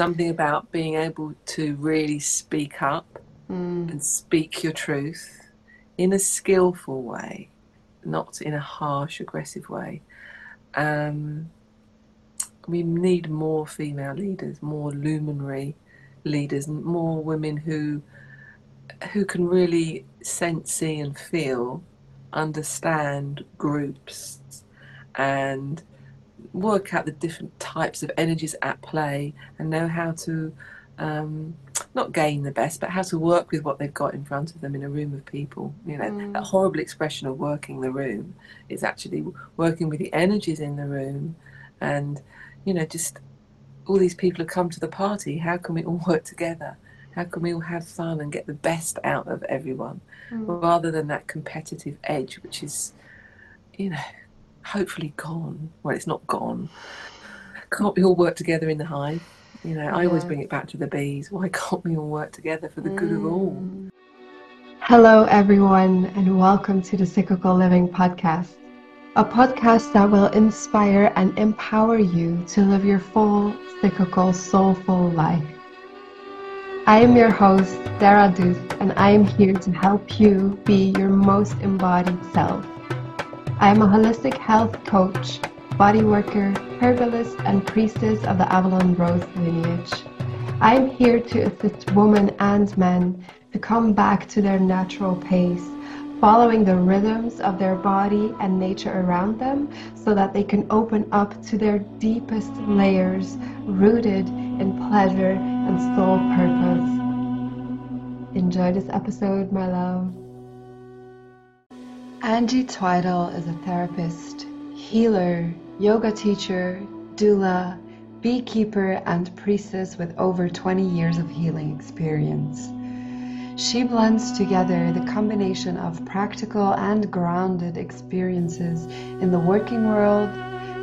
something about being able to really speak up Mm. and speak your truth in a skillful way, not in a harsh, aggressive way. Um, we need more female leaders, more luminary leaders, and more women who who can really sense, see, and feel, understand groups, and work out the different types of energies at play, and know how to um, not gain the best, but how to work with what they've got in front of them in a room of people. You know, Mm. that horrible expression of working the room is actually working with the energies in the room and, you know, just all these people have come to the party. How can we all work together? How can we all have fun and get the best out of everyone Mm. rather than that competitive edge, which is, you know, hopefully gone. Well, it's not gone. Can't we all work together in the hive? You know, I always bring it back to the bees. Why can't we all work together for the good of all? Mm. Hello, everyone, and welcome to the Cyclical Living Podcast, a podcast that will inspire and empower you to live your full, cyclical, soulful life. I am your host, Sarah Dous, and I am here to help you be your most embodied self. I am a holistic health coach, body worker, herbalist, and priestess of the Avalon Rose lineage. I am here to assist women and men to come back to their natural pace, following the rhythms of their body and nature around them so that they can open up to their deepest layers rooted in pleasure and soul purpose. Enjoy this episode, my love. Angie Twydall is a therapist, healer, yoga teacher, doula, beekeeper, and priestess with over 20 years of healing experience. She blends together the combination of practical and grounded experiences in the working world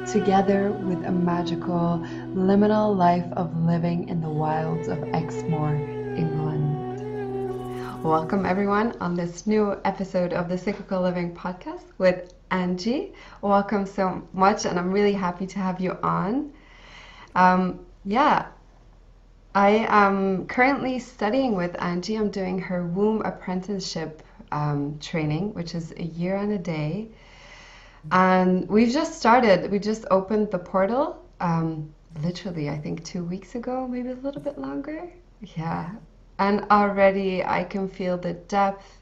together with a magical liminal life of living in the wilds of Exmoor. Welcome, everyone, on this new episode of the Cyclical Living Podcast with Angie. Welcome so much, and I'm really happy to have you on. Um, yeah, I am currently studying with Angie. I'm doing her womb apprenticeship um, training, which is a year and a day. And we've just started, we just opened the portal um, literally, I think, two weeks ago, maybe a little bit longer. Yeah. And already I can feel the depth,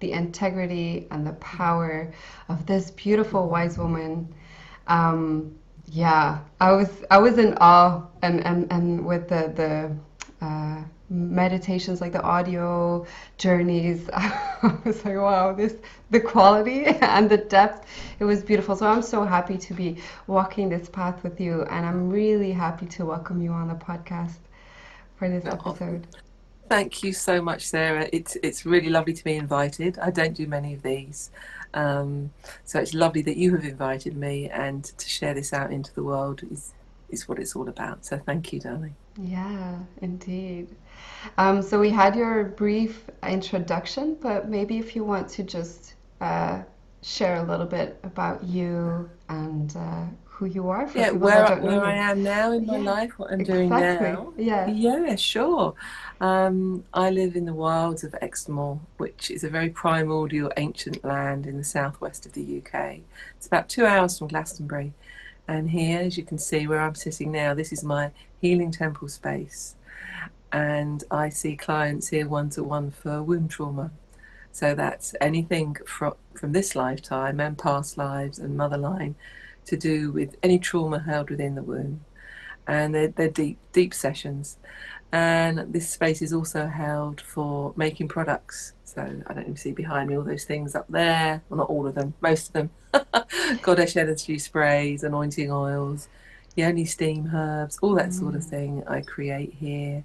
the integrity, and the power of this beautiful wise woman. Um, yeah, I was I was in awe, and and and with the the uh, meditations, like the audio journeys, I was like, wow, this the quality and the depth. It was beautiful. So I'm so happy to be walking this path with you, and I'm really happy to welcome you on the podcast for this episode. Thank you so much, Sarah. It's it's really lovely to be invited. I don't do many of these, um, so it's lovely that you have invited me, and to share this out into the world is is what it's all about. So thank you, darling. Yeah, indeed. Um, so we had your brief introduction, but maybe if you want to just uh, share a little bit about you and uh, who you are for Yeah, where I- where I am now in my Yeah, life, what I'm doing Exactly. now. Yeah. Yeah, sure. Um, I live in the wilds of Exmoor, which is a very primordial ancient land in the southwest of the UK. It's about two hours from Glastonbury. And here, as you can see where I'm sitting now, this is my healing temple space. And I see clients here one to one for womb trauma. So that's anything from, from this lifetime and past lives and mother line to do with any trauma held within the womb. And they're, they're deep, deep sessions. And this space is also held for making products. So I don't you see behind me all those things up there. Well, not all of them, most of them. Goddess energy sprays, anointing oils, yoni steam herbs, all that sort of Mm. thing I create here.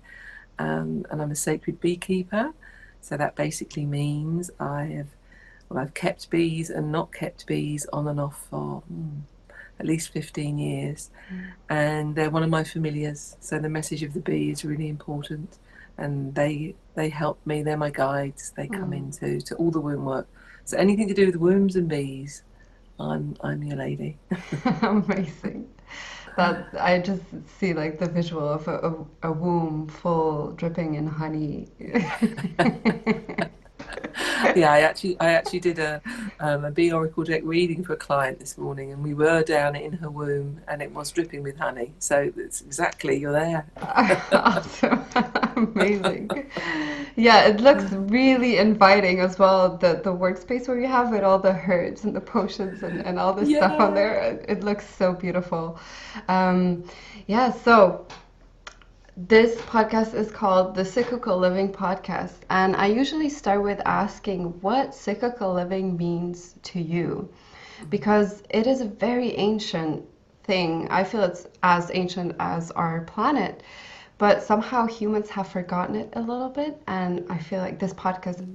Um, and I'm a sacred beekeeper. So that basically means I have, well, I've kept bees and not kept bees on and off for mm, at least 15 years. Mm. And they're one of my familiars. So the message of the bee is really important. And they they help me. They're my guides. They come Mm. into to all the womb work. So anything to do with wombs and bees, I'm I'm your lady. Amazing. that I just see like the visual of a, a, a womb full dripping in honey. yeah, I actually I actually did a um, a Bee Oracle deck reading for a client this morning, and we were down in her womb, and it was dripping with honey. So it's exactly you're there. awesome, amazing. Yeah, it looks really inviting as well. The the workspace where you have it, all the herbs and the potions and, and all this yeah. stuff on there. It, it, looks so beautiful. Um, yeah, so this podcast is called the Cyclical Living Podcast, and I usually start with asking what cyclical living means to you because it is a very ancient thing. I feel it's as ancient as our planet, but somehow humans have forgotten it a little bit, and I feel like this podcast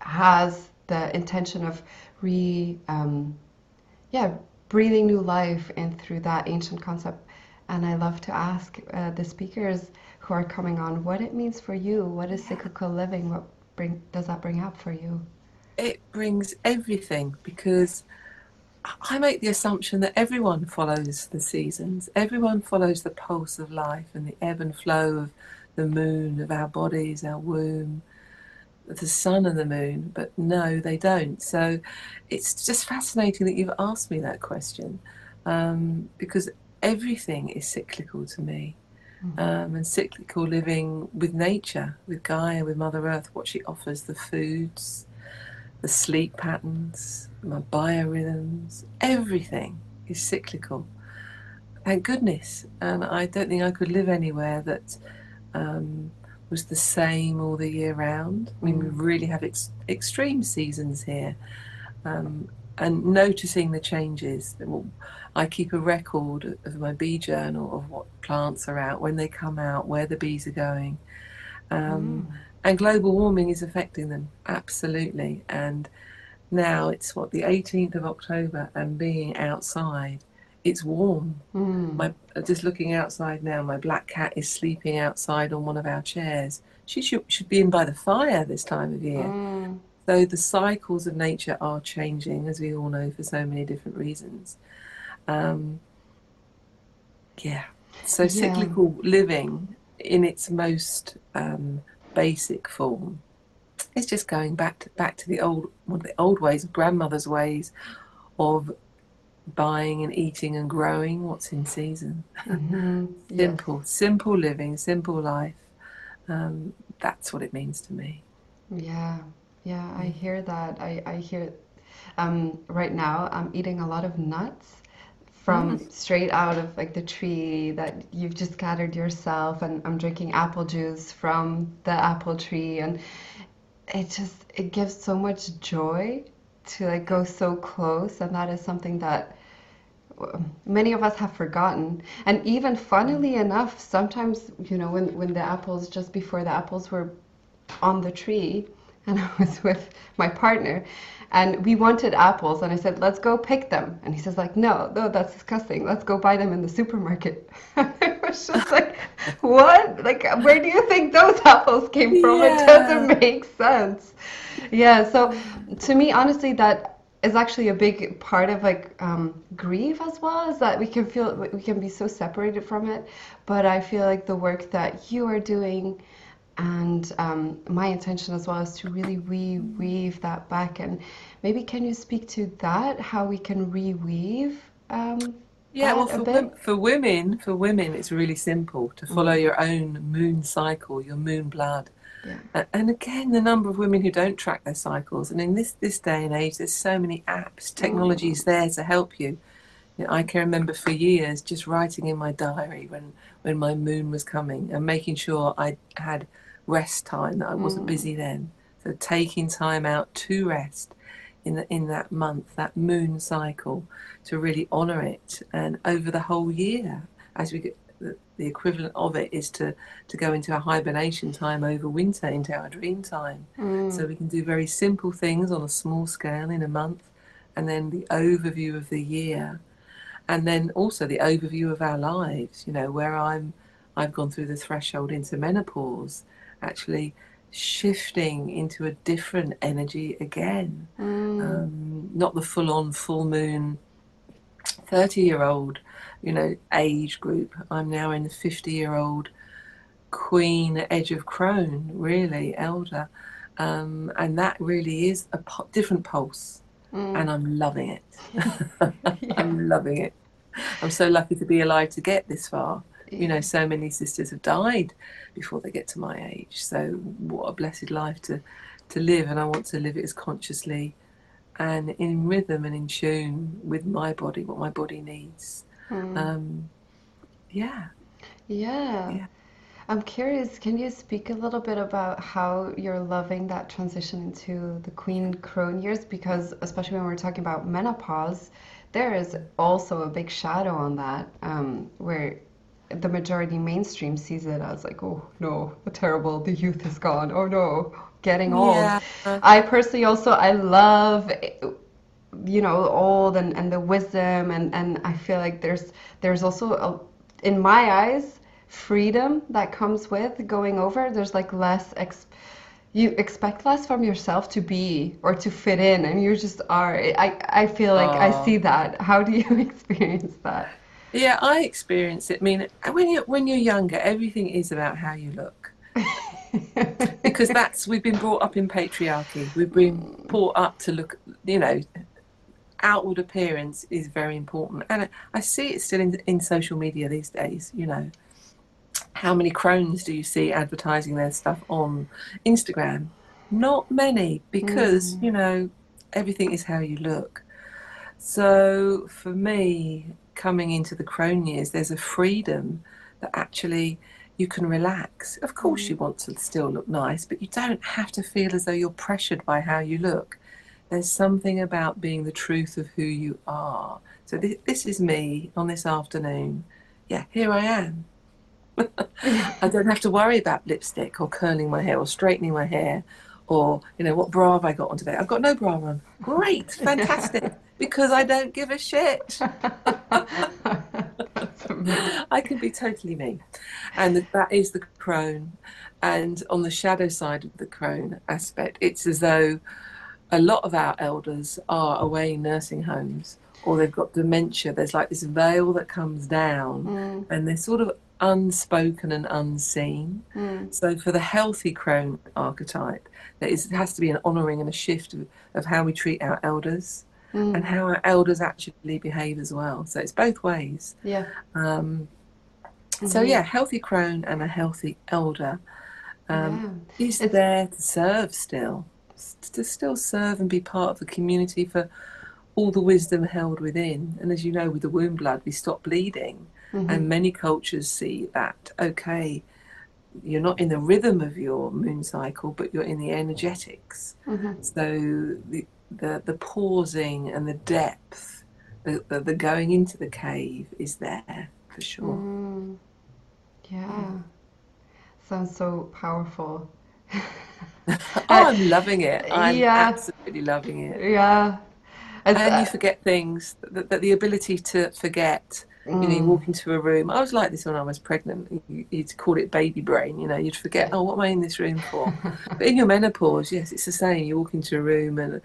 has the intention of re, um, yeah, breathing new life in through that ancient concept and I love to ask uh, the speakers who are coming on what it means for you. What is cyclical living? What bring does that bring up for you? It brings everything because I make the assumption that everyone follows the seasons. Everyone follows the pulse of life and the ebb and flow of the moon, of our bodies, our womb, the sun and the moon. But no, they don't. So it's just fascinating that you've asked me that question um, because everything is cyclical to me. Mm. Um, and cyclical living with nature, with Gaia, with Mother Earth, what she offers the foods, the sleep patterns, my biorhythms, everything is cyclical. Thank goodness. And I don't think I could live anywhere that um, was the same all the year round. I mean, we mm. really have ex- extreme seasons here. Um, and noticing the changes. I keep a record of my bee journal of what plants are out, when they come out, where the bees are going. Um, mm. And global warming is affecting them, absolutely. And now it's what, the 18th of October, and being outside, it's warm. Mm. My, just looking outside now, my black cat is sleeping outside on one of our chairs. She should, should be in by the fire this time of year. Mm. So the cycles of nature are changing, as we all know, for so many different reasons. Um, yeah. So yeah. cyclical living in its most um, basic form is just going back to, back to the old one of the old ways, grandmother's ways of buying and eating and growing what's in season. Mm-hmm. simple, yes. simple living, simple life. Um, that's what it means to me. Yeah, yeah, I hear that. I, I hear um, right now I'm eating a lot of nuts from mm. straight out of like the tree that you've just gathered yourself and I'm drinking apple juice from the apple tree and it just it gives so much joy to like go so close and that is something that many of us have forgotten and even funnily enough sometimes you know when when the apples just before the apples were on the tree and I was with my partner and we wanted apples and I said, let's go pick them. And he says like, no, no, that's disgusting. Let's go buy them in the supermarket. it was just like, what? Like, where do you think those apples came from? Yeah. It doesn't make sense. Yeah. So to me, honestly, that is actually a big part of like um, grief as well is that we can feel we can be so separated from it but i feel like the work that you are doing and um, my intention as well is to really reweave that back and maybe can you speak to that how we can reweave um, yeah well for, for women for women it's really simple to follow mm. your own moon cycle your moon blood yeah. and again the number of women who don't track their cycles and in this this day and age there's so many apps technologies mm. there to help you you know, I can remember for years just writing in my diary when when my moon was coming and making sure I had rest time that I wasn't mm. busy then. So taking time out to rest in the, in that month, that moon cycle, to really honour it, and over the whole year, as we get the, the equivalent of it is to to go into a hibernation time over winter, into our dream time. Mm. So we can do very simple things on a small scale in a month, and then the overview of the year, and then also the overview of our lives. You know where I'm. I've gone through the threshold into menopause actually shifting into a different energy again. Mm. Um, not the full on full moon 30 year old, you know, age group. I'm now in the 50 year old queen edge of crone, really, elder. Um, and that really is a po- different pulse. Mm. And I'm loving it. yeah. I'm loving it. I'm so lucky to be alive to get this far. You know, so many sisters have died before they get to my age. So what a blessed life to to live, and I want to live it as consciously and in rhythm and in tune with my body, what my body needs. Mm. Um, yeah. yeah. Yeah. I'm curious, can you speak a little bit about how you're loving that transition into the queen crone years? Because, especially when we're talking about menopause, there is also a big shadow on that um, where the majority mainstream sees it as like, oh no, terrible, the youth is gone. Oh no, getting old. Yeah. I personally also I love you know old and, and the wisdom and, and I feel like there's there's also a, in my eyes freedom that comes with going over. There's like less ex- you expect less from yourself to be or to fit in and you just are i i feel like oh. i see that how do you experience that yeah i experience it i mean when you're when you're younger everything is about how you look because that's we've been brought up in patriarchy we've been brought up to look you know outward appearance is very important and i see it still in, in social media these days you know how many crones do you see advertising their stuff on Instagram? Not many, because mm. you know everything is how you look. So for me, coming into the crone years, there's a freedom that actually you can relax. Of course, mm. you want to still look nice, but you don't have to feel as though you're pressured by how you look. There's something about being the truth of who you are. So th- this is me on this afternoon. Yeah, here I am. I don't have to worry about lipstick or curling my hair or straightening my hair or, you know, what bra have I got on today? I've got no bra on. Great, fantastic, because I don't give a shit. I can be totally me. And that is the crone. And on the shadow side of the crone aspect, it's as though a lot of our elders are away in nursing homes or they've got dementia. There's like this veil that comes down mm. and they're sort of unspoken and unseen. Mm. So for the healthy crone archetype, there is, has to be an honouring and a shift of, of how we treat our elders mm. and how our elders actually behave as well. So it's both ways. Yeah. Um, mm-hmm. So yeah, healthy crone and a healthy elder um, yeah. is it's... there to serve still, to still serve and be part of the community for all the wisdom held within. And as you know, with the womb blood, we stop bleeding Mm-hmm. And many cultures see that, okay, you're not in the rhythm of your moon cycle, but you're in the energetics. Mm-hmm. So the, the, the pausing and the depth, the, the, the, going into the cave is there for sure. Mm. Yeah. yeah. Sounds so powerful. oh, I'm loving it. I'm yeah. absolutely loving it. Yeah. As, and you forget things, that, that the ability to forget Mm. You know, you walk into a room. I was like this when I was pregnant. You'd call it baby brain. You know, you'd forget, oh, what am I in this room for? but in your menopause, yes, it's the same. You walk into a room, and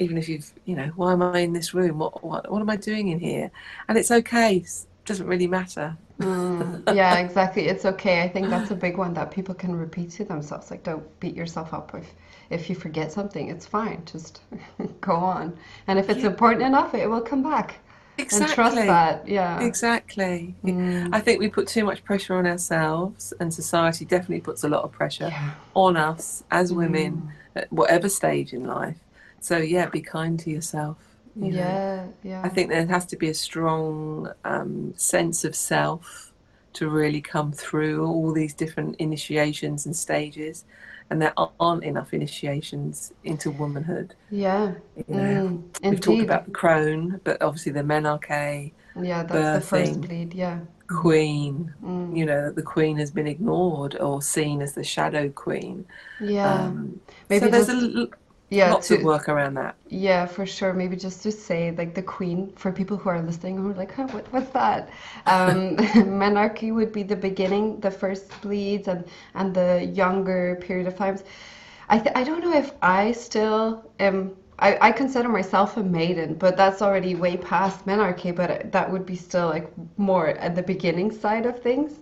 even if you've, you know, why am I in this room? What, what, what am I doing in here? And it's okay. It doesn't really matter. mm, yeah, exactly. It's okay. I think that's a big one that people can repeat to themselves. Like, don't beat yourself up if if you forget something. It's fine. Just go on. And if it's yeah. important enough, it will come back. Exactly. And trust that, yeah. Exactly. Mm. I think we put too much pressure on ourselves, and society definitely puts a lot of pressure yeah. on us as women mm. at whatever stage in life. So, yeah, be kind to yourself. You yeah, know. yeah. I think there has to be a strong um, sense of self to really come through all these different initiations and stages and there aren't enough initiations into womanhood. Yeah. You know, mm, we've talked about the crone, but obviously the menarche. Yeah, that's birthing, the first bleed, yeah. Queen, mm. you know, the queen has been ignored or seen as the shadow queen. Yeah. Um, Maybe so there's a yeah, lots to, of work around that. Yeah, for sure. Maybe just to say, like the queen, for people who are listening who are like, huh, what, what's that? Um, menarche would be the beginning, the first bleeds, and and the younger period of times. I th- I don't know if I still am I, I consider myself a maiden, but that's already way past menarche, but that would be still like more at the beginning side of things.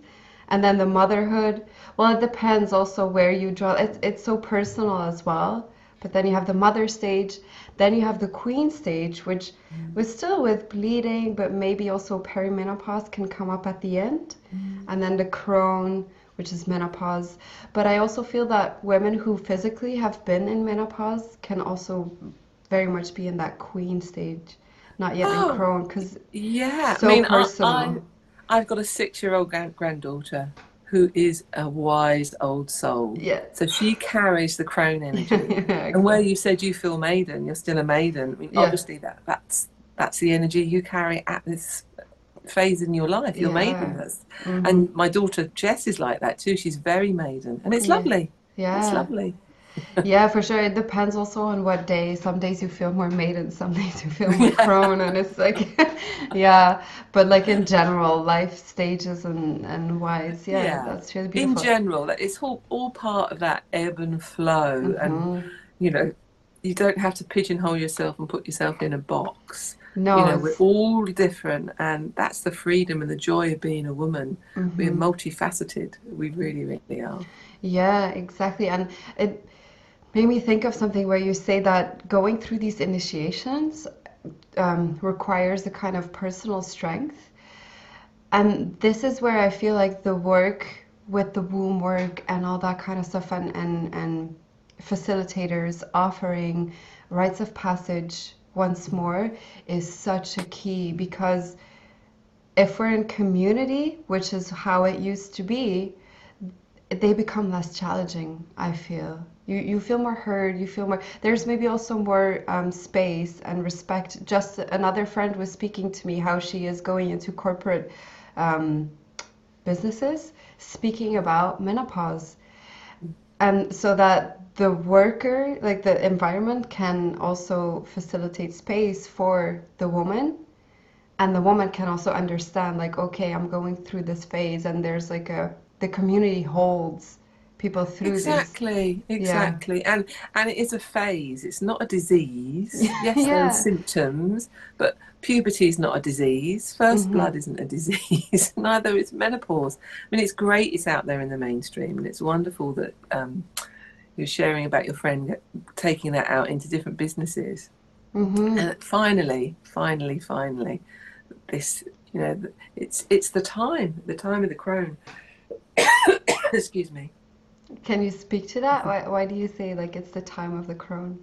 And then the motherhood, well, it depends also where you draw. It's, it's so personal as well. But then you have the mother stage, then you have the queen stage, which mm. was still with bleeding, but maybe also perimenopause can come up at the end. Mm. And then the crone, which is menopause. But I also feel that women who physically have been in menopause can also very much be in that queen stage, not yet oh, in crone, because yeah, so I mean, personal. I, have got a six-year-old granddaughter who is a wise old soul. Yeah. So she carries the crone energy. yeah, and where you said you feel maiden, you're still a maiden. I mean, yeah. obviously that that's that's the energy you carry at this phase in your life. You're yeah. maidenness. Mm-hmm. And my daughter Jess is like that too. She's very maiden, and it's yeah. lovely. Yeah, it's lovely. Yeah, for sure. It depends also on what day. Some days you feel more maiden, some days you feel more crone, and it's like, yeah. But like in general, life stages and and wise, yeah, yeah. that's really beautiful. In general, it's all all part of that ebb and flow, mm-hmm. and you know, you don't have to pigeonhole yourself and put yourself in a box. No, you know, we're all different, and that's the freedom and the joy of being a woman. Mm-hmm. We're multifaceted. We really, really are. Yeah, exactly, and it made me think of something where you say that going through these initiations um, requires a kind of personal strength, and this is where I feel like the work with the womb work and all that kind of stuff, and and and facilitators offering rites of passage once more is such a key because if we're in community, which is how it used to be, they become less challenging, I feel. You, you feel more heard, you feel more. There's maybe also more um, space and respect. Just another friend was speaking to me how she is going into corporate um, businesses, speaking about menopause. And so that the worker, like the environment, can also facilitate space for the woman. And the woman can also understand, like, okay, I'm going through this phase, and there's like a, the community holds people through exactly this. exactly yeah. and and it is a phase it's not a disease yes yeah. there are symptoms but puberty is not a disease 1st mm-hmm. blood isn't a disease neither is menopause i mean it's great it's out there in the mainstream and it's wonderful that um, you're sharing about your friend taking that out into different businesses. Mm-hmm. And finally, finally, finally, this you know it's it's the time, the time of the crone. Excuse me. Can you speak to that? Why, why do you say like it's the time of the crone?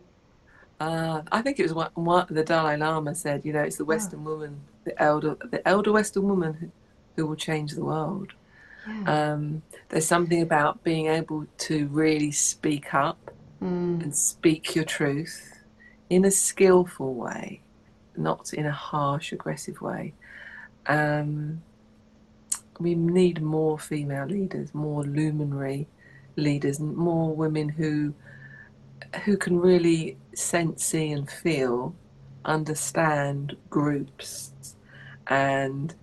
Uh, I think it was what, what, the Dalai Lama said. You know, it's the. Western oh. woman, the elder, the elder Western woman who, who will change the world. Yeah. Um, there's something about being able to really speak up mm. and speak your truth in a skillful way, not in a harsh, aggressive way. Um, we need more female leaders, more luminary leaders, and more women who who can really sense, see, and feel, understand groups, and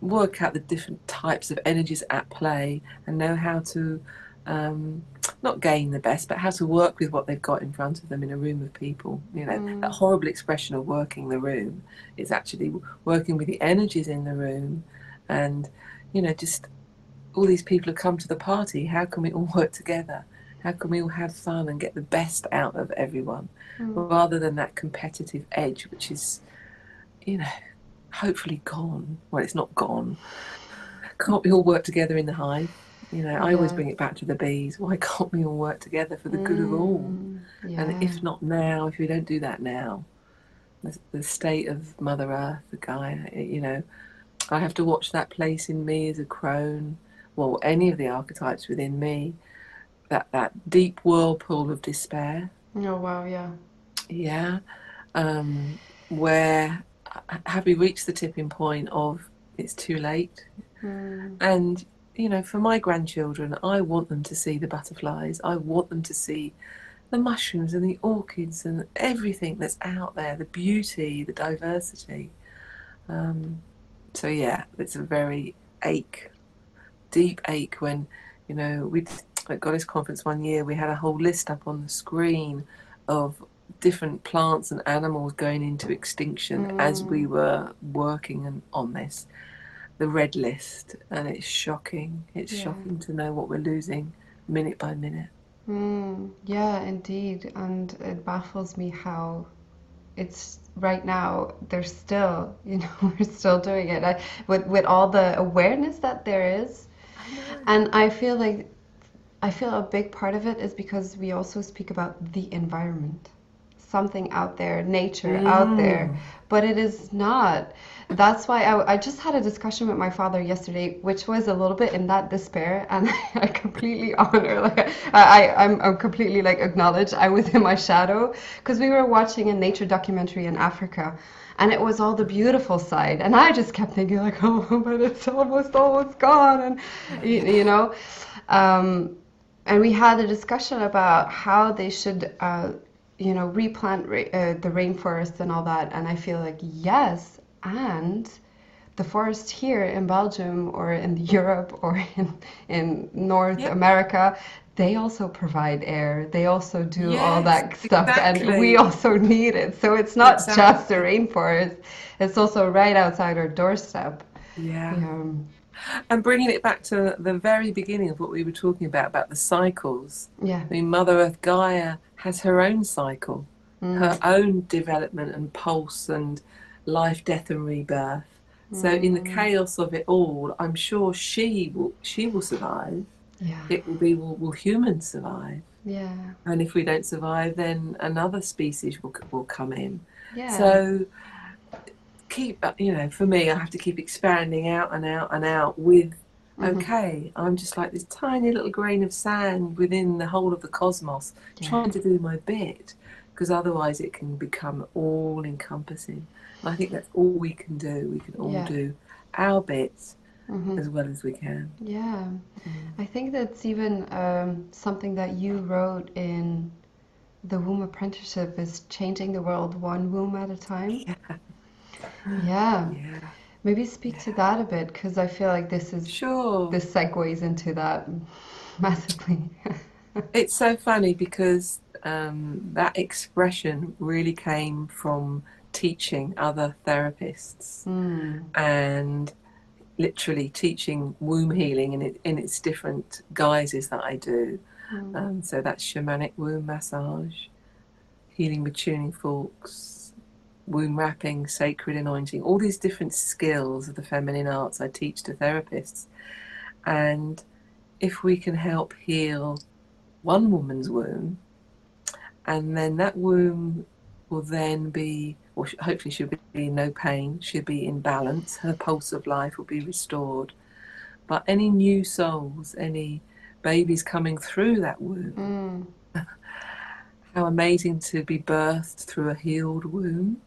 work out the different types of energies at play and know how to um, not gain the best, but how to work with what they've got in front of them in a room of people. You know, mm. that horrible expression of working the room is actually working with the energies in the room and, you know, just all these people have come to the party. How can we all work together? How can we all have fun and get the best out of everyone mm. rather than that competitive edge, which is, you know, hopefully gone. Well, it's not gone. Can't we all work together in the hive? You know, I yeah. always bring it back to the bees. Why can't we all work together for the mm, good of all? Yeah. And if not now, if we don't do that now, the, the state of Mother Earth, the guy, you know, I have to watch that place in me as a crone, well, any of the archetypes within me, that that deep whirlpool of despair. Oh wow, yeah. Yeah, um, where have we reached the tipping point of it's too late? Mm. And you know, for my grandchildren, I want them to see the butterflies. I want them to see the mushrooms and the orchids and everything that's out there, the beauty, the diversity. Um, so yeah, it's a very ache, deep ache when, you know, we at Goddess Conference one year we had a whole list up on the screen of different plants and animals going into extinction mm. as we were working on this. The red list and it's shocking. It's yeah. shocking to know what we're losing minute by minute. Mm, yeah indeed. And it baffles me how it's right now there's still you know we're still doing it. I, with with all the awareness that there is and i feel like i feel a big part of it is because we also speak about the environment something out there nature mm. out there but it is not that's why I, I just had a discussion with my father yesterday which was a little bit in that despair and i completely honor like i, I I'm, I'm completely like acknowledge i was in my shadow because we were watching a nature documentary in africa and it was all the beautiful side and i just kept thinking like oh but it's almost almost gone and you, you know um, and we had a discussion about how they should uh, you know replant uh, the rainforest and all that and i feel like yes and the forest here in Belgium or in Europe or in, in North yep. America, they also provide air. They also do yes, all that stuff, exactly. and we also need it. So it's not exactly. just the rainforest; it's also right outside our doorstep. Yeah. And bringing it back to the very beginning of what we were talking about about the cycles. Yeah. I mean, Mother Earth Gaia has her own cycle, mm. her own development and pulse and life, death, and rebirth. So in the mm. chaos of it all, I'm sure she will she will survive. Yeah. It will be will, will humans survive? Yeah. And if we don't survive, then another species will will come in. Yeah. So keep you know for me, I have to keep expanding out and out and out with. Mm-hmm. Okay, I'm just like this tiny little grain of sand within the whole of the cosmos, yeah. trying to do my bit, because otherwise it can become all encompassing. I think that's all we can do. We can all yeah. do our bits mm-hmm. as well as we can. Yeah. Mm. I think that's even um, something that you wrote in the womb apprenticeship is changing the world one womb at a time. Yeah. Yeah. yeah. Maybe speak to that a bit because I feel like this is sure. This segues into that massively. it's so funny because um, that expression really came from teaching other therapists mm. and literally teaching womb healing in, it, in its different guises that I do. Mm. Um, so that's shamanic womb massage, healing with tuning forks, womb wrapping, sacred anointing, all these different skills of the feminine arts I teach to therapists. And if we can help heal one woman's womb, and then that womb will then be or hopefully she'll be in no pain, she'll be in balance, her pulse of life will be restored. But any new souls, any babies coming through that womb, mm. how amazing to be birthed through a healed womb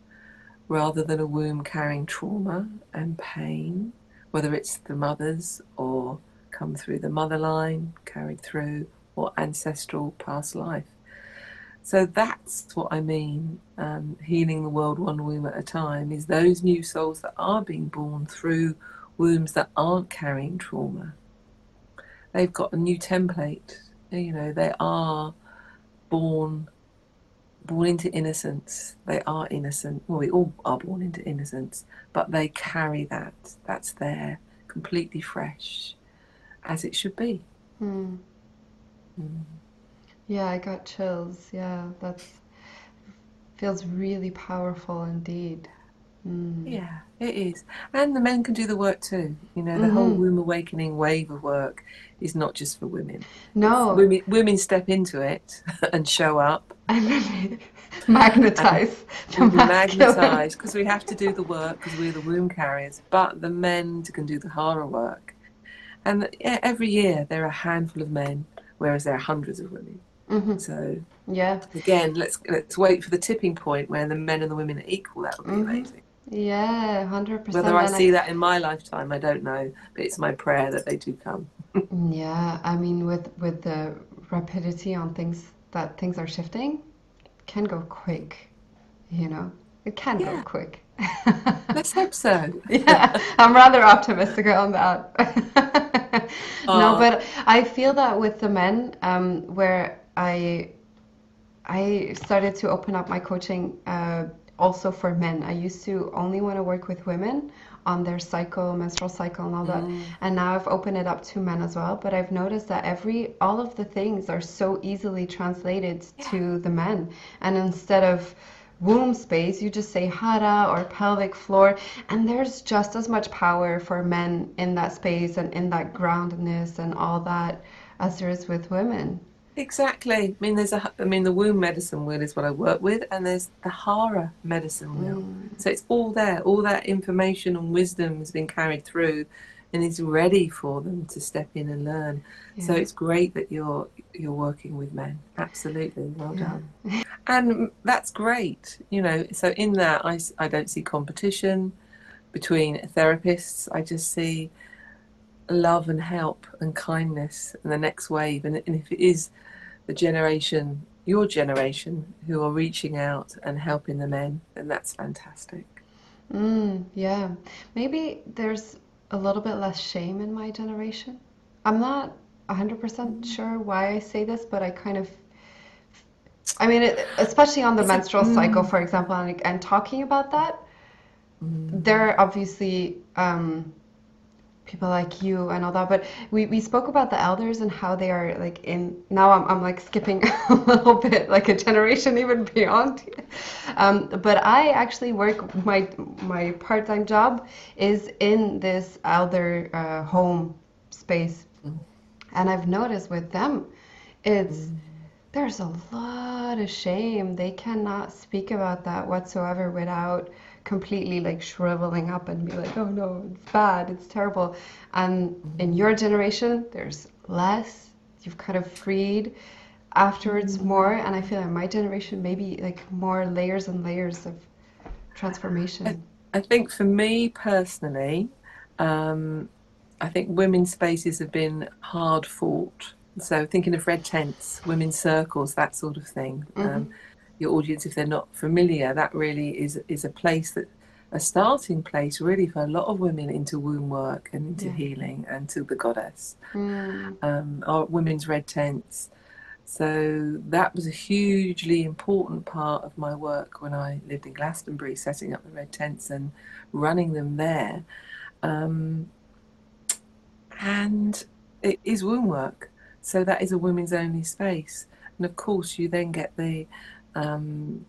rather than a womb carrying trauma and pain, whether it's the mother's or come through the mother line, carried through, or ancestral past life. So that's what I mean, um, healing the world one womb at a time, is those new souls that are being born through wombs that aren't carrying trauma. They've got a new template, you know, they are born born into innocence. They are innocent. Well, we all are born into innocence, but they carry that. That's there, completely fresh, as it should be. Mm. Mm. Yeah, I got chills. Yeah, that feels really powerful indeed. Mm. Yeah, it is. And the men can do the work too. You know, the mm-hmm. whole womb awakening wave of work is not just for women. No. Women, women step into it and show up. And magnetize. And magnetize because we have to do the work because we're the womb carriers. But the men can do the harder work. And every year there are a handful of men, whereas there are hundreds of women. Mm-hmm. So yeah, again, let's let's wait for the tipping point where the men and the women are equal. That would be mm-hmm. amazing. Yeah, hundred percent. Whether I see that in my lifetime, I don't know, but it's my prayer that they do come. yeah, I mean, with with the rapidity on things that things are shifting, can go quick. You know, it can yeah. go quick. Let's hope so. yeah, I'm rather optimistic on that. no, but I feel that with the men, um, where I I started to open up my coaching uh, also for men. I used to only want to work with women on their cycle, menstrual cycle, and all that. Mm. And now I've opened it up to men as well. But I've noticed that every all of the things are so easily translated yeah. to the men, and instead of womb space, you just say hara or pelvic floor, and there's just as much power for men in that space and in that groundedness and all that as there is with women. Exactly. I mean, there's a. I mean, the womb medicine wheel is what I work with, and there's the Hara medicine wheel. Mm. So it's all there. All that information and wisdom has been carried through, and is ready for them to step in and learn. Yeah. So it's great that you're you're working with men. Absolutely, well yeah. done. and that's great. You know, so in that I I don't see competition between therapists. I just see love and help and kindness and the next wave. And, and if it is the generation, your generation, who are reaching out and helping the men, then that's fantastic. Mm, yeah. Maybe there's a little bit less shame in my generation. I'm not 100% mm. sure why I say this, but I kind of I mean, it, especially on the it's menstrual mm. cycle, for example, and, and talking about that, mm. there are obviously um, people like you and all that but we, we spoke about the elders and how they are like in now I'm, I'm like skipping a little bit like a generation even beyond um, but I actually work my my part-time job is in this elder uh, home space mm. and I've noticed with them it's mm. there's a lot of shame they cannot speak about that whatsoever without completely like shriveling up and be like, oh no, it's bad, it's terrible. And in your generation, there's less. You've kind of freed afterwards mm-hmm. more. And I feel in my generation, maybe like more layers and layers of transformation. I, I think for me personally, um, I think women's spaces have been hard fought. So thinking of red tents, women's circles, that sort of thing. Mm-hmm. Um, your audience if they're not familiar that really is is a place that a starting place really for a lot of women into womb work and into yeah. healing and to the goddess mm. um, our women's red tents so that was a hugely important part of my work when I lived in Glastonbury, setting up the red tents and running them there. Um, and it is womb work, so that is a women's only space. And of course, you then get the um,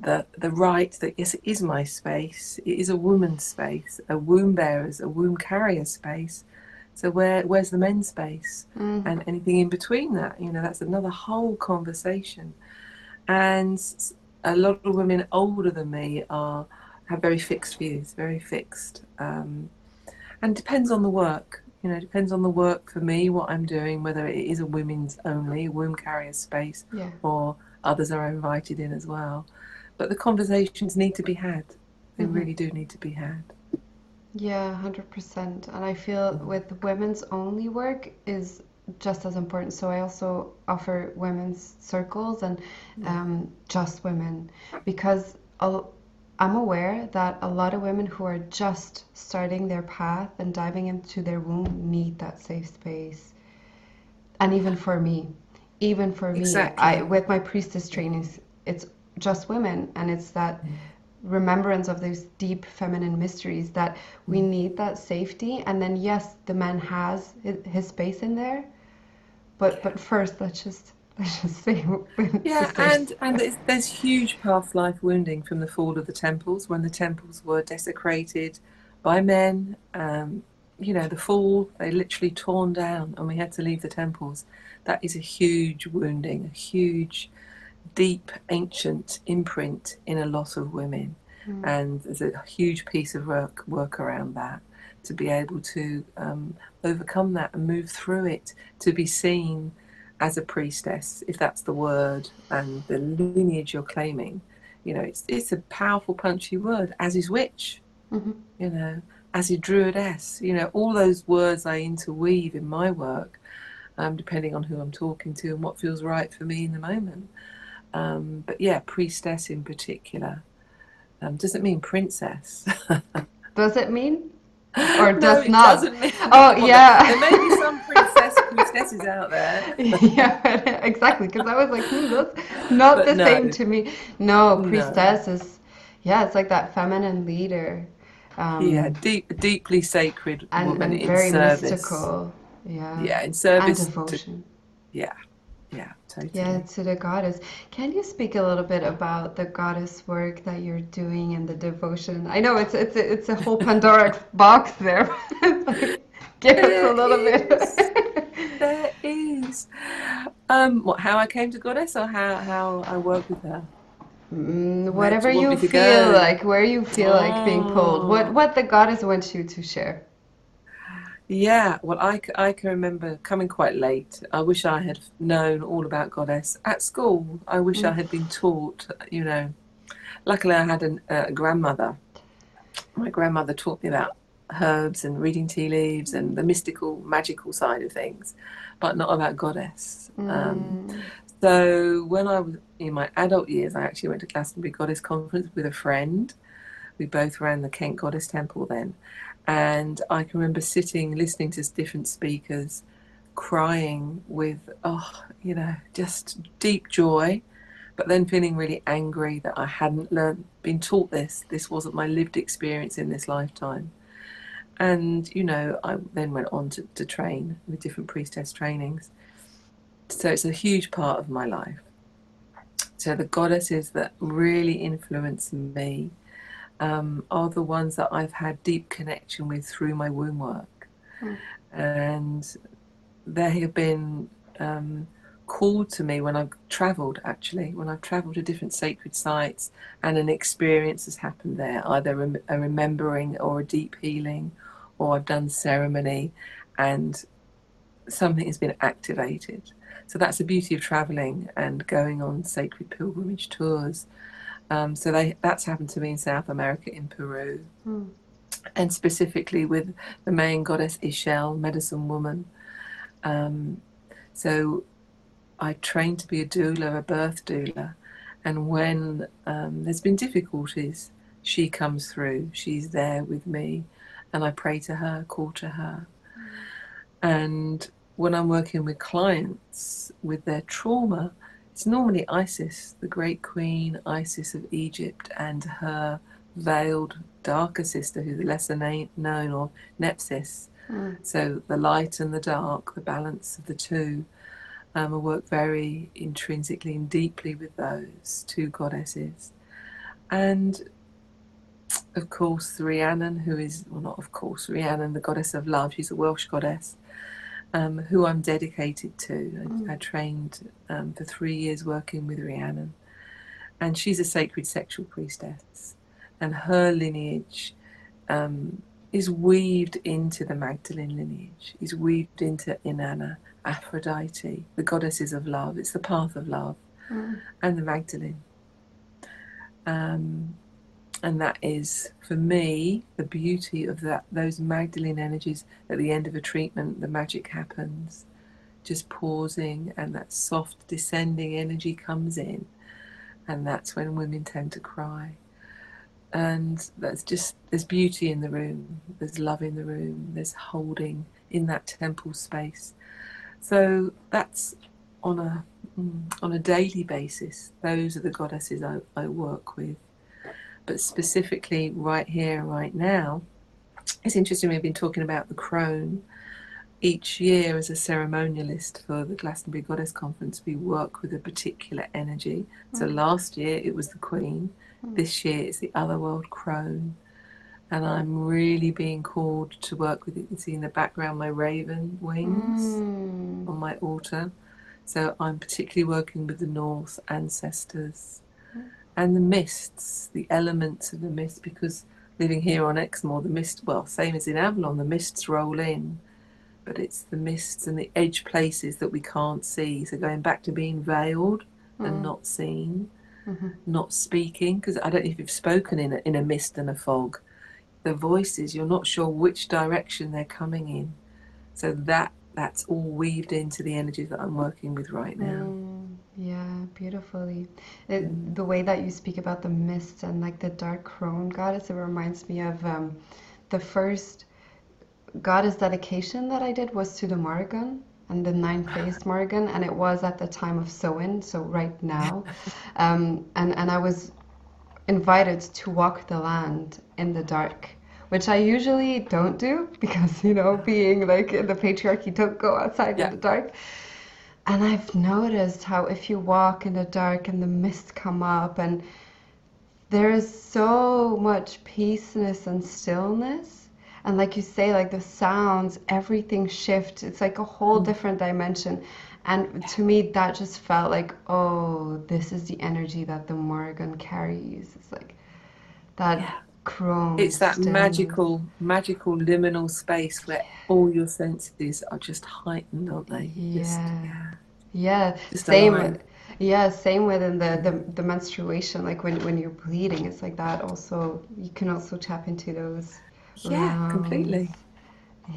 the the right that yes, it is my space. It is a woman's space, a womb bearer's, a womb carrier space. So where where's the men's space mm. and anything in between that? You know, that's another whole conversation. And a lot of women older than me are have very fixed views, very fixed, um, and depends on the work. You know, depends on the work for me, what I'm doing, whether it is a women's only womb carrier space yeah. or others are invited in as well. But the conversations need to be had. They mm-hmm. really do need to be had. Yeah, 100%. And I feel with women's only work is just as important. So I also offer women's circles and um, just women because I'm aware that a lot of women who are just starting their path and diving into their womb need that safe space. And even for me, even for exactly. me I, with my priestess trainings it's just women and it's that mm. remembrance of those deep feminine mysteries that we mm. need that safety and then yes the man has his space in there but but first let's just let's just say yeah and and there's, there's huge past life wounding from the fall of the temples when the temples were desecrated by men um, you know the fall they literally torn down and we had to leave the temples that is a huge wounding, a huge, deep, ancient imprint in a lot of women. Mm. And there's a huge piece of work, work around that to be able to um, overcome that and move through it, to be seen as a priestess, if that's the word, and the lineage you're claiming. You know, it's, it's a powerful, punchy word, as is witch, mm-hmm. you know, as is druidess. You know, all those words I interweave in my work um, depending on who I'm talking to and what feels right for me in the moment. Um, but yeah, priestess in particular um, doesn't mean princess. does it mean? Or does no, not? Mean, oh well, yeah. There, there, may be some princess priestesses out there. yeah, exactly. Because I was like, hmm, that's not But the no. same to me. No, No. priestess is, yeah, it's like that feminine leader. Um, Yeah, deep, deeply sacred and, woman and in very service. mystical. Yeah. Yeah, in And service. To, devotion. yeah, yeah, totally. Yeah, to the goddess. Can you speak a little bit about the goddess work that you're doing and the devotion? I know it's it's a, it's a whole Pandora's box there. Give us a little bit. There is. Um, what? How I came to goddess, or how how I work with her? Mm, whatever you want you me to feel go? like, where you feel like being pulled. What Oh. what the goddess wants you to share. Yeah, well, I, I can remember coming quite late. I wish I had known all about goddess at school. I wish I Mm. had been taught, you know. Luckily, I had an, a grandmother. My grandmother taught me about herbs and reading tea leaves and the mystical, magical side of things, but not about goddess. Um, Mm. so when I was in my adult years, I actually went to Glastonbury Goddess Conference with a friend. We both ran the Kent Goddess Temple then. And I can remember sitting, listening to different speakers, crying with, oh, you know, just deep joy, but then feeling really angry that I hadn't learned, been taught this. This wasn't my lived experience in this lifetime. And, you know, I then went on to, to train with different priestess trainings. So it's a huge part of my life. So the goddesses that really influence me um, are the ones that I've had deep connection with through my womb work. Mm. And they have been um, called to me when I've traveled, actually, when I've traveled to different sacred sites and an experience has happened there, either a remembering or a deep healing, or I've done ceremony and something has been activated. So that's the beauty of traveling and going on sacred pilgrimage tours. Um, so they, that's happened to me in South America, in Peru, Mm. and specifically with the main goddess Ixchel, medicine woman. Um, so I trained to be a doula, a birth doula, and when um, there's been difficulties, she comes through. She's there with me, and I pray to her, call to her. And when I'm working with clients with their trauma, it's normally Isis, the great queen Isis of Egypt, and her veiled darker sister, who's lesser na- known, or Nephthys. Mm. So the light and the dark, the balance of the two. Um, I work very intrinsically and deeply with those two goddesses. And of course, Rhiannon, who is, well, not of course, Rhiannon, the goddess of love, she's a Welsh goddess, um, who I'm dedicated to. Mm. I, I trained um, for three years working with Rhiannon. And she's a sacred sexual priestess. And her lineage um, is weaved into the Magdalene lineage, is weaved into Inanna, Aphrodite, the goddesses of love. It's the path of love, Mm. and the Magdalene. And that is, for me, the beauty of that those Magdalene energies at the end of a treatment. The magic happens, just pausing, and that soft descending energy comes in, and that's when women tend to cry. And that's just there's beauty in the room. There's love in the room. There's holding in that temple space. So that's on a mm, on a daily basis those are the goddesses I, I work with but specifically right here right now it's interesting we've been talking about the crone each year as a ceremonialist for the Glastonbury Goddess Conference we work with a particular energy so Mm. last year it was the queen Mm. this year it's the Otherworld Crone, and I'm really being called to work with. You can see in the background my raven wings Mm. on my altar. So I'm particularly working with the North ancestors Mm. And the mists, the elements of the mist, because living here on Exmoor, the mist, well, same as in Avalon, the mists roll in, but it's the mists and the edge places that we can't see. So going back to being veiled and Mm. not seen Mhm. not speaking because I don't know if you've spoken in a, in a mist and a fog. The voices you're not sure which direction they're coming in, so that that's all weaved into the energy that I'm working with right now. Mm, yeah, beautifully. It, the way that you speak about the mist and like the dark crone goddess, it reminds me of um, the first goddess dedication that I did was to the Morrigan. and the nine-faced Morrigan, and it was at the time of Samhain, so right now. Um, and and I was invited to walk the land in the dark, which I usually don't do because you know, being like in the patriarchy, don't go outside Yeah. in the dark. And I've noticed how if you walk in the dark and the mist come up and there is so much peaceness and stillness. And like you say, like the sounds, everything shifts. It's like a whole mm. different dimension. And to me, that just felt like, oh, this is the energy that the Morrigan carries. It's like that Yeah. Chrome. It's that magical, magical liminal space where all your senses are just heightened, aren't they? Just, Yeah. yeah. Yeah, Just same. aligned. Yeah, same within the, the the menstruation. Like when when you're bleeding, it's like that. Also, you can also tap into those. Yeah, completely.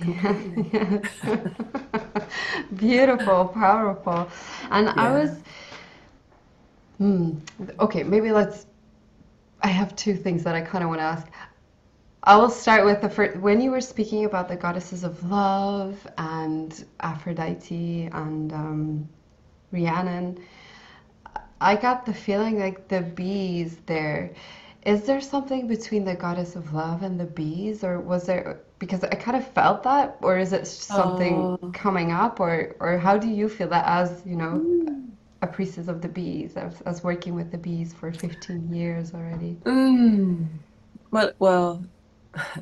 Yeah, yes. Beautiful, powerful. And I was, hmm, okay, maybe let's, I have two things that I kind of want to ask. I will start with the first, when you were speaking about the goddesses of love and Aphrodite and um, Rhiannon, I got the feeling like the bees there. Is there something between the goddess of love and the bees, or was there? Because I kind of felt that, or is it something Oh. coming up, or or how do you feel that as you know a priestess of the bees, I was working with the bees for 15 years already? Mm. Well, well.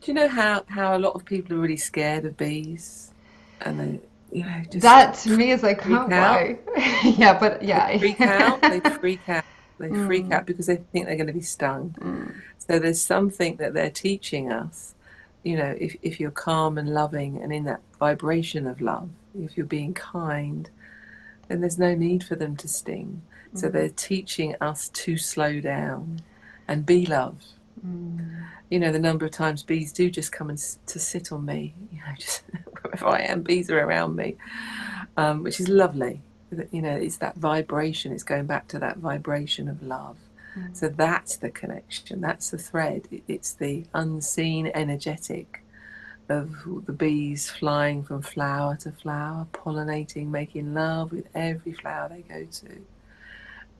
Do you know how how a lot of people are really scared of bees, and they, you know, just That to me is like, freak oh, why? Yeah, but yeah. They freak out. They freak out. They freak Mm. out because they think they're going to be stung. Mm, So there's something that they're teaching us. You know, if, if you're calm and loving and in that vibration of love, if you're being kind, then there's no need for them to sting. So mm, they're teaching us to slow down and be loved. mm. You know, the number of times bees do just come and s- to sit on me, you know, just wherever I am, bees are around me, um, which is lovely. You know, it's that vibration, it's going back to that vibration of love. Mm. So that's the connection, that's the thread. It's the unseen energetic of the bees flying from flower to flower, pollinating, making love with every flower they go to.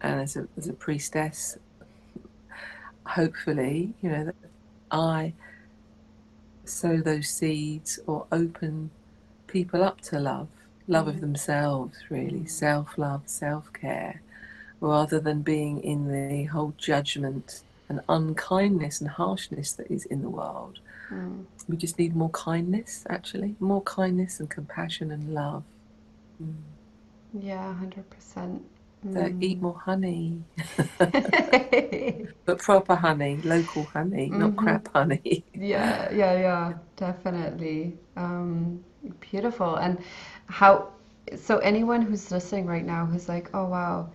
And as a, as a priestess, hopefully, you know, that I sow those seeds or open people up to love, love of mm. themselves, really, self love, self care, rather than being in the whole judgment and unkindness and harshness that is in the world. Mm. We just need more kindness, actually, more kindness and compassion and love. Mm. Yeah, 100%. So eat Mm. more honey, but proper honey, local honey, not Mhm. crap honey. Yeah, yeah, yeah, definitely. Um, beautiful. And how, so anyone who's listening right now who's like, oh wow,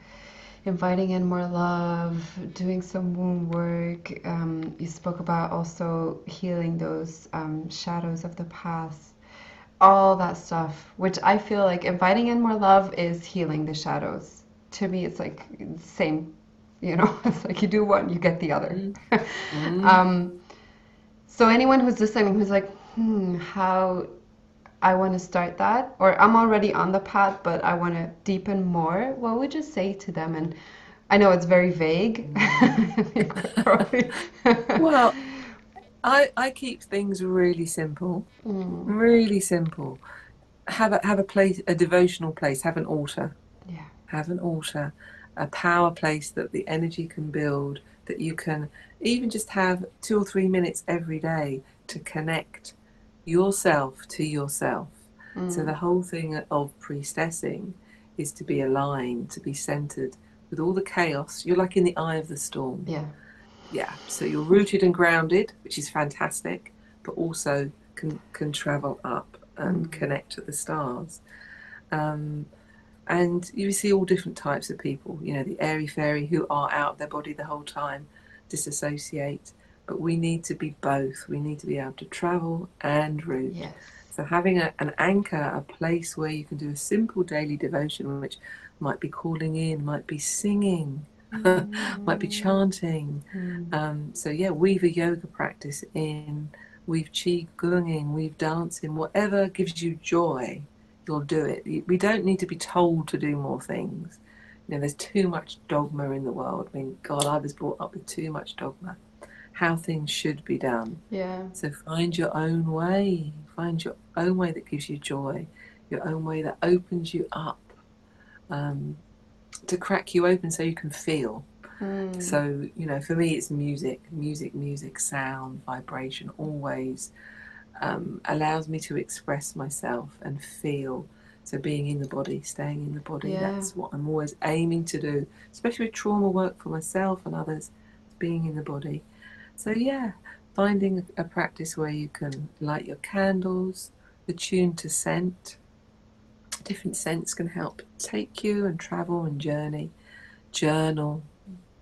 inviting in more love, doing some womb work. Um, you spoke about also healing those um, shadows of the past, all that stuff, which I feel like inviting in more love is healing the shadows. To me, it's like same, you know, it's like you do one, you get the other. Mm. Um, so anyone who's listening who's like, hmm, how I want to start that, or I'm already on the path, but I want to deepen more, what would you say to them? And I know it's very vague. Well, I, I keep things really simple, Mm, really simple. Have a have a place, a devotional place. Have an altar. yeah. Have an altar, a power place that the energy can build. That you can even just have two or three minutes every day to connect yourself to yourself. So Mm, the whole thing of priestessing is to be aligned, to be centered with all the chaos. You're like in the eye of the storm. yeah. Yeah. So you're rooted and grounded, which is fantastic, but also can can travel up and Mm. connect to the stars. Um, and you see all different types of people. You know, the airy fairy who are out of their body the whole time, disassociate. But we need to be both. We need to be able to travel and root. Yes. So having a, an anchor, a place where you can do a simple daily devotion, which might be calling in, might be singing, might be chanting. Mm, Um, so yeah, weave a yoga practice in, weave qi gunging, weave dancing, whatever gives you joy you'll do it. We don't need to be told to do more things. You know, there's too much dogma in the world. I mean, God, I was brought up with too much dogma. How things should be done. Yeah. So find your own way. Find your own way that gives you joy. Your own way that opens you up. Um, to crack you open so you can feel. Mm. So, you know, for me, it's music, music, music, sound, vibration, always um, allows me to express myself and feel. So, being in the body, staying in the body, yeah. that's what I'm always aiming to do, especially with trauma work for myself and others, being in the body. So, yeah, finding a practice where you can light your candles, attune to scent. Different scents can help take you and travel and journey. Journal,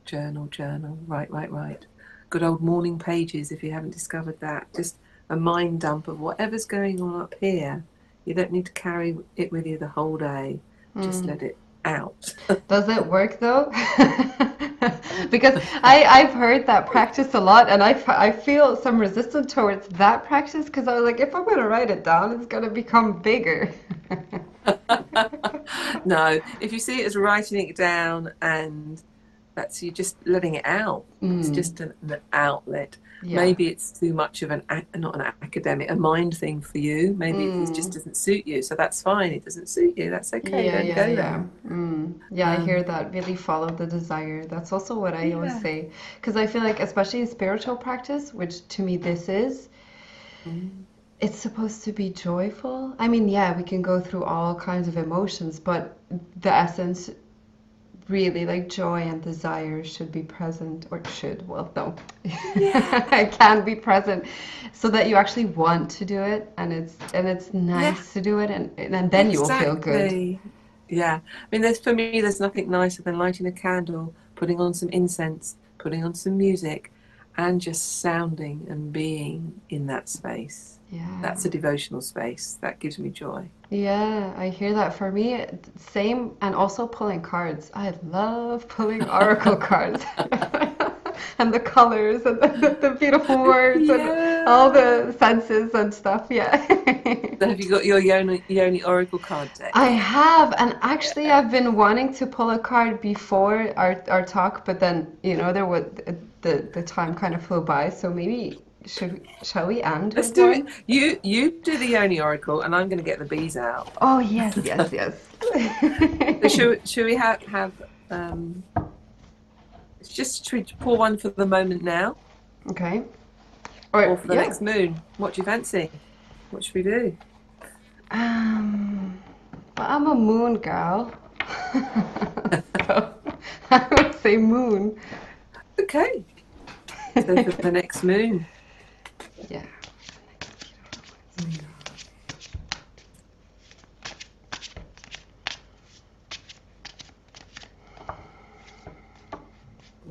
journal, journal. Right, right, right. Good old morning pages if you haven't discovered that. Just a mind dump of whatever's going on up here. You don't need to carry it with you the whole day. Just mm. let it out. Does it work though? because I, I've heard that practice a lot and I, I feel some resistance towards that practice because I was like, if I'm going to write it down, it's going to become bigger. no, if you see it as writing it down and that's you just letting it out. Mm. It's just an, an outlet. Yeah. Maybe it's too much of an not an academic, a mind thing for you. Maybe mm. it just mm. doesn't suit you, so that's fine. It doesn't suit you. That's okay. Yeah, yeah, yeah. Mm. Yeah, um, I hear that. Really follow the desire. That's also what I yeah. always say, because I feel like, especially in spiritual practice, which to me this is. Mm. It's supposed to be joyful. I mean, yeah, we can go through all kinds of emotions, but the essence really like joy and desire should be present or should well no yeah. it can be present so that you actually want to do it and it's and it's nice yeah. to do it and and then exactly. you will feel good yeah i mean there's for me there's nothing nicer than lighting a candle putting on some incense putting on some music and just sounding and being in that space yeah. That's a devotional space. That gives me joy. Yeah, I hear that. For me, same, and also pulling cards. I love pulling oracle cards. and the colors and the, the beautiful words yeah. and all the senses and stuff. Yeah. so have you got your Yoni, Yoni Oracle card deck? I have, and actually, I've been wanting to pull a card before our, our talk, but then you know there was the the time kind of flew by. So maybe should we, shall we end? Let's do it. You you do the Yoni Oracle, and I'm going to get the bees out. Oh yes, yes, yes. so should, should we have have um, it's just should we pour one for the moment now? Okay. Or, or for the yeah. next moon? What do you fancy? What should we do? Um, well, I'm a moon girl. I would say moon. Okay. So for the next moon. Yeah.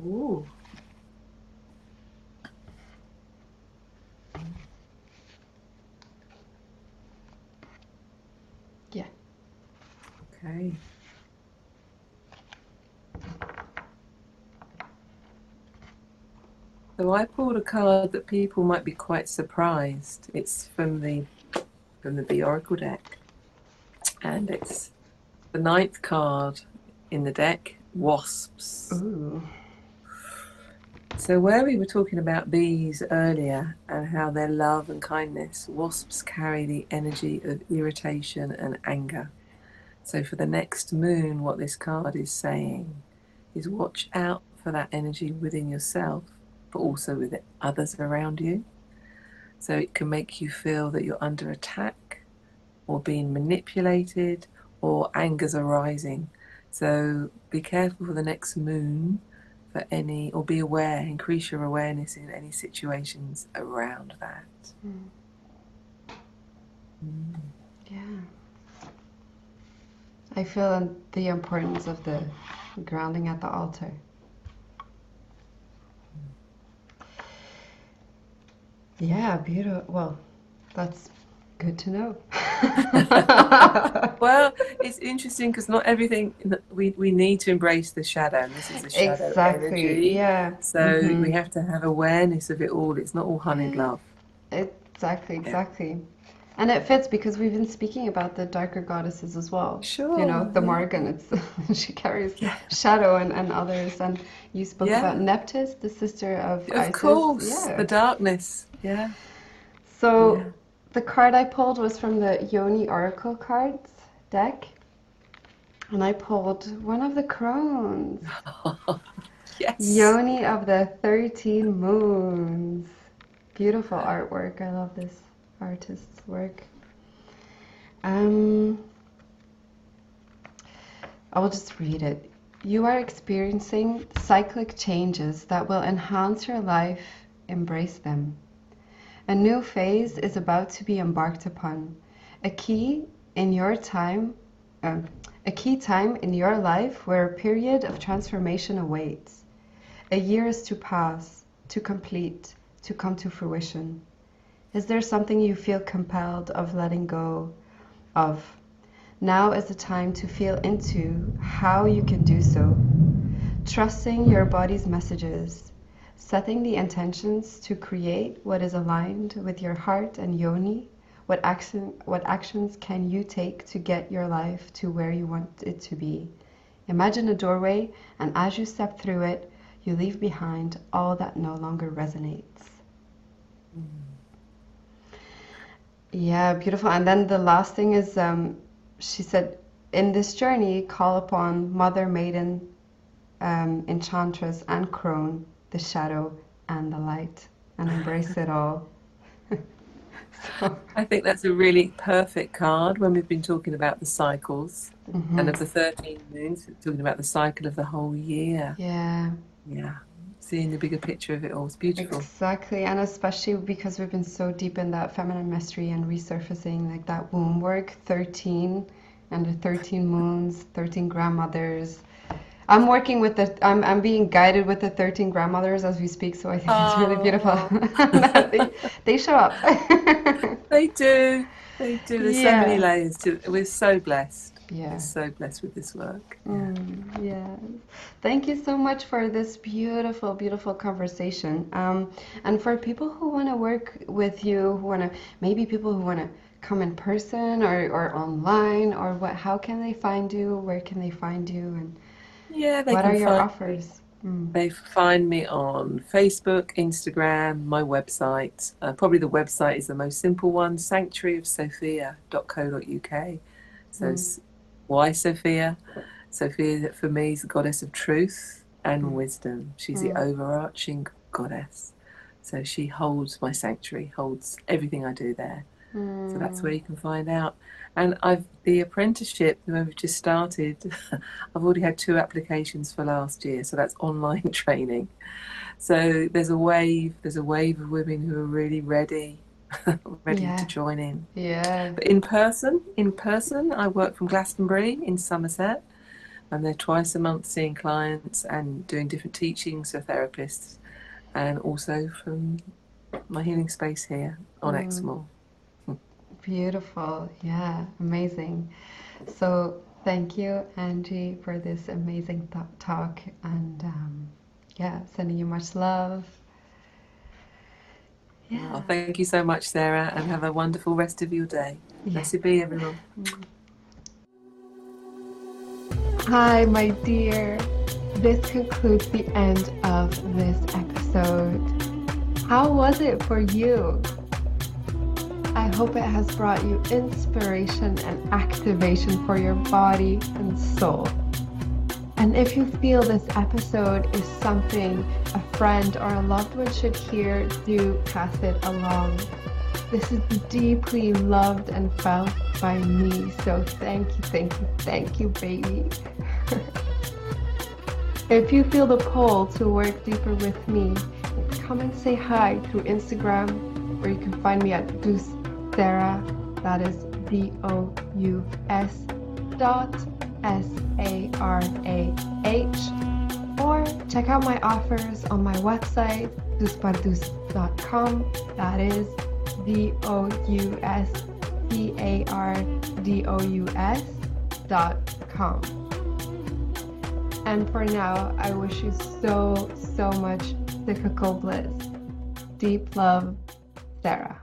Ooh. Yeah. Okay. So I pulled a card that people might be quite surprised. It's from the from the Bee Oracle deck, and it's the ninth card in the deck, Wasps. Ooh. So where we were talking about bees earlier and how their love and kindness, wasps carry the energy of irritation and anger. So for the next moon, what this card is saying is watch out for that energy within yourself but also with others around you. So it can make you feel that you're under attack or being manipulated or anger's arising. So be careful for the next moon for any, or be aware, increase your awareness in any situations around that. Mm. Mm. Yeah. I feel the importance of the grounding at the altar. Yeah, beautiful. Well, that's good to know. well, it's interesting because not everything we we need to embrace the shadow. this is a shadow exactly. energy. Yeah. So mm-hmm. we have to have awareness of it all. It's not all honeyed love. Exactly. Exactly. And it fits because we've been speaking about the darker goddesses as well. Sure. You know, the yeah. Morrigan, it's she carries shadow and, and others. And you spoke Yeah. about Nephthys, the sister of Of Isis. course, Yeah. the darkness. Yeah. So Yeah. the card I pulled was from the Yoni Oracle cards deck. And I pulled one of the crones. yes. Yoni of the 13 moons. Beautiful artwork. I love this artist's work. Um, I will just read it. You are experiencing cyclic changes that will enhance your life. Embrace them. A new phase is about to be embarked upon. A key in your time, uh, a key time in your life where a period of transformation awaits. A year is to pass, to complete, to come to fruition. Is there something you feel compelled of letting go of? Now is the time to feel into how you can do so. Trusting your body's messages, setting the intentions to create what is aligned with your heart and yoni. What action what actions can you take to get your life to where you want it to be? Imagine a doorway and as you step through it, you leave behind all that no longer resonates. Mm. Yeah, beautiful. And then the last thing is, um, she said, in this journey, call upon Mother, Maiden, um, Enchantress, and Crone, the shadow and the light, and embrace it all. so, I think that's a really perfect card when we've been talking about the cycles mhm. and of the 13 moons, talking about the cycle of the whole year. yeah, Yeah. Seeing the bigger picture of it all is beautiful. exactly. And especially because we've been so deep in that feminine mystery and resurfacing like that womb work, 13 and the 13 moons, 13 grandmothers. I'm working with the, I'm, I'm being guided with the 13 grandmothers as we speak, so I think it's really oh. beautiful. they, they show up. They do. They do. There's so many layers to it. We're so blessed. Yeah. We're so blessed with this work. Mm, yeah. Thank you so much for this beautiful, beautiful conversation. Um, and for people who want to work with you, who want to, maybe people who want to come in person or, or online, or what, how can they find you? Where can they find you? And Yeah, what are your offers? Mm. They find me on Facebook, Instagram, my website. Uh, probably the website is the most simple one, sanctuaryofsophia.co.uk. So it's why Sophia? Sophia for me is the goddess of truth and Mm. wisdom. She's the Mm. overarching goddess. So she holds my sanctuary, holds everything I do there. So that's where you can find out. And I've the apprenticeship that we've just started. I've already had two applications for last year, so that's online training. So there's a wave. There's a wave of women who are really ready, ready Yeah. to join in. Yeah. But in person, in person, I work from Glastonbury in Somerset. I'm there twice a month seeing clients and doing different teachings for therapists, and also from my healing space here on Mm. Exmoor. Beautiful. Yeah. Amazing. So thank you, Angie, for this amazing th- talk. And um, yeah, sending you much love. Yeah. Oh, thank you so much, Sarah, and have a wonderful rest of your day. Yeah. Blessed be everyone. Mm. Hi, my dear. This concludes the end of this episode. How was it for you? I hope it has brought you inspiration and activation for your body and soul. And if you feel this episode is something a friend or a loved one should hear, do pass it along. This is deeply loved and felt by me, so thank you, thank you, thank you, baby. if you feel the pull to work deeper with me, come and say hi through Instagram, where you can find me at Dous. That is D O U S dot S A R A H. Or check out my offers on my website, doucepardous.com. That is D O U S C A R D O U S dot com. And for now, I wish you so, so much cyclical bliss. Deep love, Sarah.